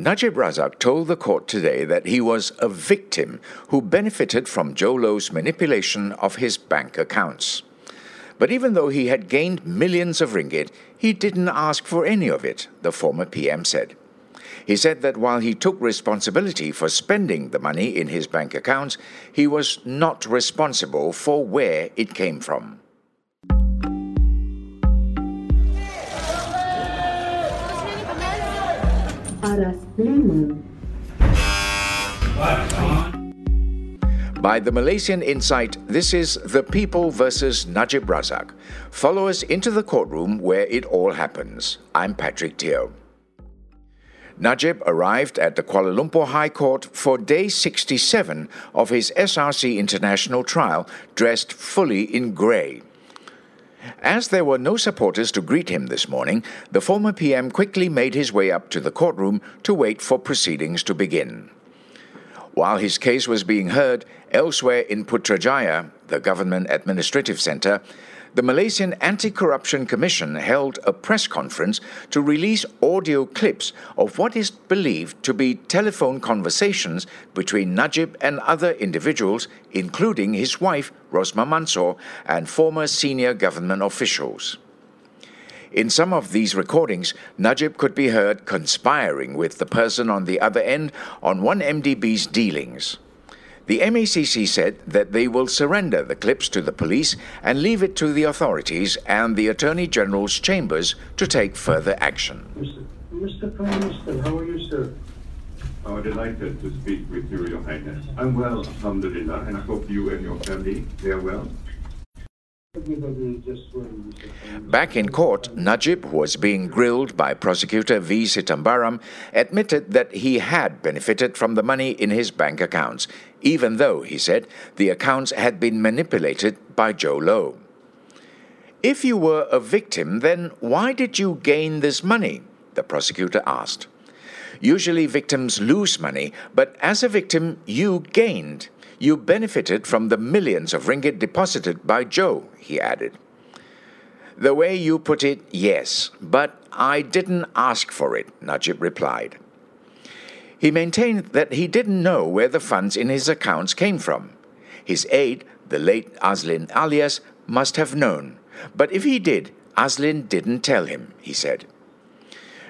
Najib Razak told the court today that he was a victim who benefited from Jho Low's manipulation of his bank accounts. But even though he had gained millions of ringgit, he didn't ask for any of it, the former PM said. He said that while he took responsibility for spending the money in his bank accounts, he was not responsible for where it came from. By the Malaysian Insight, this is The People versus Najib Razak. Follow us into the courtroom where it all happens. I'm Patrick Teo. Najib arrived at the Kuala Lumpur High Court for day 67 of his SRC International trial, dressed fully in grey. As there were no supporters to greet him this morning, the former PM quickly made his way up to the courtroom to wait for proceedings to begin. While his case was being heard elsewhere in Putrajaya, the government administrative centre, the Malaysian Anti Corruption Commission held a press conference to release audio clips of what is believed to be telephone conversations between Najib and other individuals, including his wife, Rosmah Mansor, and former senior government officials. In some of these recordings, Najib could be heard conspiring with the person on the other end on 1MDB's dealings. The MACC said that they will surrender the clips to the police and leave it to the authorities and the Attorney General's chambers to take further action. Mr. Mr. Prime Minister, how are you, sir? I'm delighted to speak with you, Your Highness. I'm well, Alhamdulillah, and I hope you and your family, they are well. Back in court, Najib, who was being grilled by prosecutor V. Sithambaram, admitted that he had benefited from the money in his bank accounts, even though, he said, the accounts had been manipulated by Jho Low. If you were a victim, then why did you gain this money? The prosecutor asked. Usually victims lose money, but as a victim, you gained. You benefited from the millions of ringgit deposited by Jho, he added. The way you put it, yes, but I didn't ask for it, Najib replied. He maintained that he didn't know where the funds in his accounts came from. His aide, the late Azlin Alias, must have known, but if he did, Azlin didn't tell him, he said.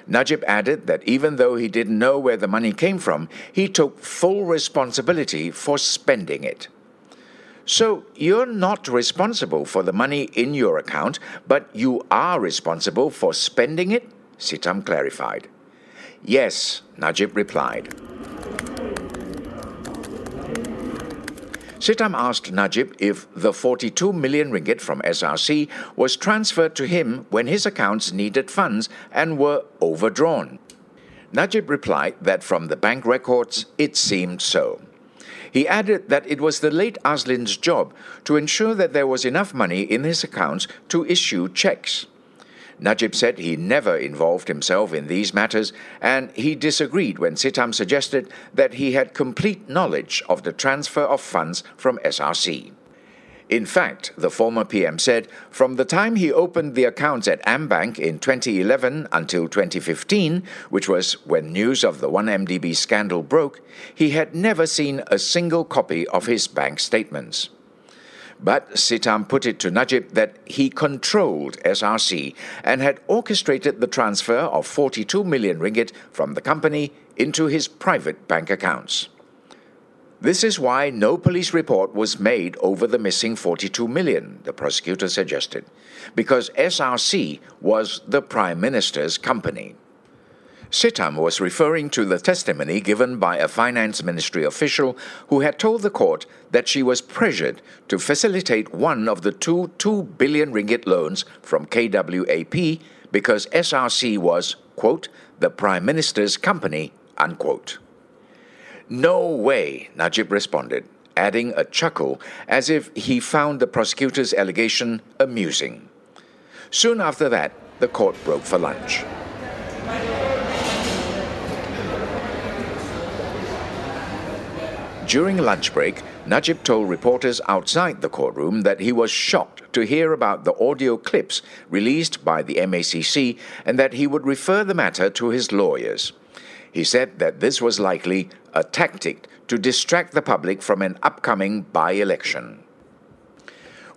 Najib added that even though he didn't know where the money came from, he took full responsibility for spending it. So you're not responsible for the money in your account, but you are responsible for spending it? Sitam clarified. Yes, Najib replied. Sitam asked Najib if the 42 million ringgit from SRC was transferred to him when his accounts needed funds and were overdrawn. Najib replied that from the bank records it seemed so. He added that it was the late Azlin's job to ensure that there was enough money in his accounts to issue checks. Najib said he never involved himself in these matters, and he disagreed when Sitam suggested that he had complete knowledge of the transfer of funds from SRC. In fact, the former PM said from the time he opened the accounts at AmBank in 2011 until 2015, which was when news of the 1MDB scandal broke, he had never seen a single copy of his bank statements. But Sitam put it to Najib that he controlled SRC and had orchestrated the transfer of 42 million ringgit from the company into his private bank accounts. This is why no police report was made over the missing 42 million, the prosecutor suggested, because SRC was the Prime Minister's company. Sitam was referring to the testimony given by a finance ministry official who had told the court that she was pressured to facilitate one of the two 2 billion ringgit loans from KWAP because SRC was, quote, the Prime Minister's company, unquote. No way, Najib responded, adding a chuckle as if he found the prosecutor's allegation amusing. Soon after that, the court broke for lunch. During lunch break, Najib told reporters outside the courtroom that he was shocked to hear about the audio clips released by the MACC and that he would refer the matter to his lawyers. He said that this was likely a tactic to distract the public from an upcoming by election.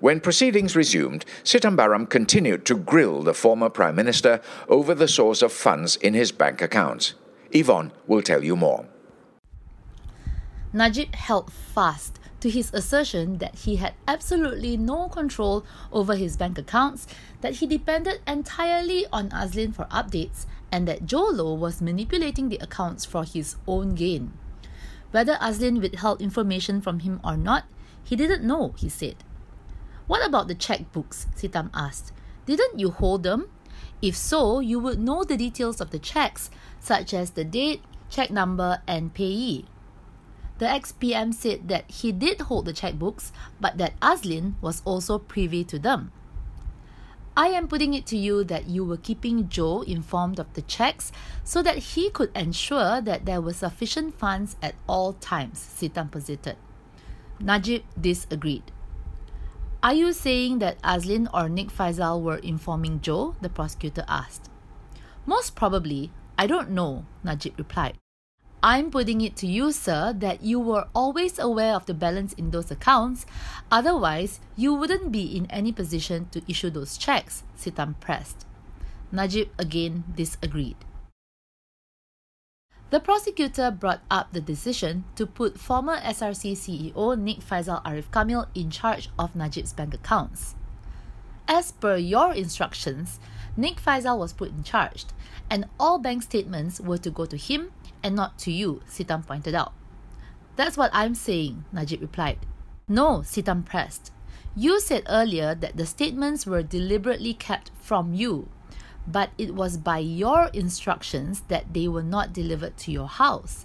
When proceedings resumed, Sithambaram continued to grill the former Prime Minister over the source of funds in his bank accounts. Yvonne will tell you more. Najib held fast to his assertion that he had absolutely no control over his bank accounts, that he depended entirely on Azlin for updates, and that Jho Low was manipulating the accounts for his own gain. Whether Azlin withheld information from him or not, he didn't know, he said. What about the checkbooks? Sitam asked. Didn't you hold them? If so, you would know the details of the checks, such as the date, check number, and payee. The ex-PM said that he did hold the checkbooks, but that Azlin was also privy to them. I am putting it to you that you were keeping Jho informed of the checks so that he could ensure that there were sufficient funds at all times, Sitam posited. Najib disagreed. Are you saying that Azlin or Nik Faisal were informing Jho? The prosecutor asked. Most probably. I don't know, Najib replied. I'm putting it to you, sir, that you were always aware of the balance in those accounts. Otherwise, you wouldn't be in any position to issue those checks, Sitam pressed. Najib again disagreed. The prosecutor brought up the decision to put former SRC CEO Nik Faisal Ariff Kamil in charge of Najib's bank accounts. As per your instructions, Nick Faisal was put in charge, and all bank statements were to go to him and not to you, Sitam pointed out. That's what I'm saying, Najib replied. No, Sitam pressed. You said earlier that the statements were deliberately kept from you, but it was by your instructions that they were not delivered to your house.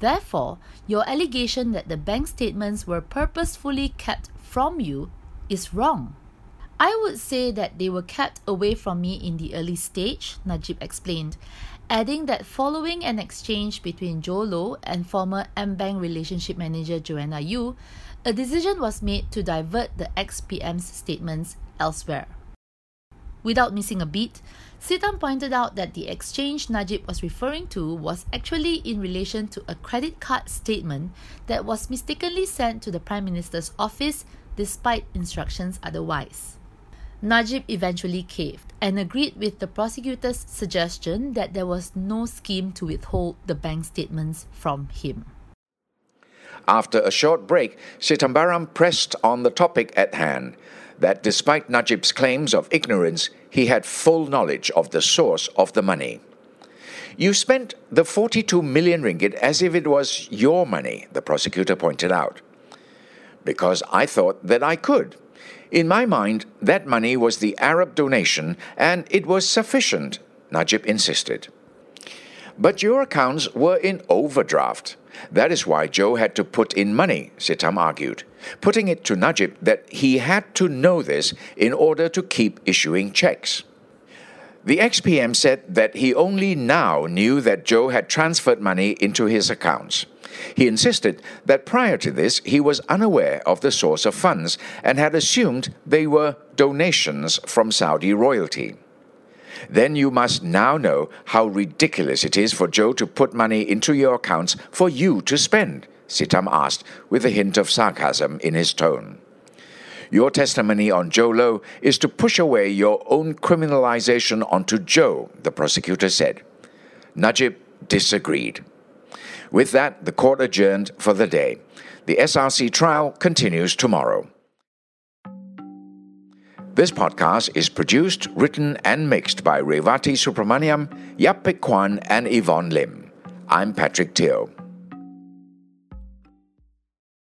Therefore, your allegation that the bank statements were purposefully kept from you is wrong. I would say that they were kept away from me in the early stage, Najib explained, adding that following an exchange between Jho Low and former AmBank relationship manager Joanna Yu, a decision was made to divert the ex-PM's statements elsewhere. Without missing a beat, Sitam pointed out that the exchange Najib was referring to was actually in relation to a credit card statement that was mistakenly sent to the Prime Minister's office despite instructions otherwise. Najib eventually caved and agreed with the prosecutor's suggestion that there was no scheme to withhold the bank statements from him. After a short break, Sithambaram pressed on the topic at hand that despite Najib's claims of ignorance, he had full knowledge of the source of the money. You spent the 42 million ringgit as if it was your money, the prosecutor pointed out. Because I thought that I could. In my mind, that money was the Arab donation and it was sufficient, Najib insisted. But your accounts were in overdraft. That is why Jho had to put in money, Sitam argued, putting it to Najib that he had to know this in order to keep issuing checks. The ex-PM said that he only now knew that Jho had transferred money into his accounts. He insisted that prior to this he was unaware of the source of funds and had assumed they were donations from Saudi royalty. Then you must now know how ridiculous it is for Jho to put money into your accounts for you to spend, Sitam asked with a hint of sarcasm in his tone. Your testimony on Jho Low is to push away your own criminalization onto Jho, the prosecutor said. Najib disagreed. With that, the court adjourned for the day. The SRC trial continues tomorrow. This podcast is produced, written, and mixed by Revati Supramaniam, Yapik Kwan, and Yvonne Lim. I'm Patrick Teo.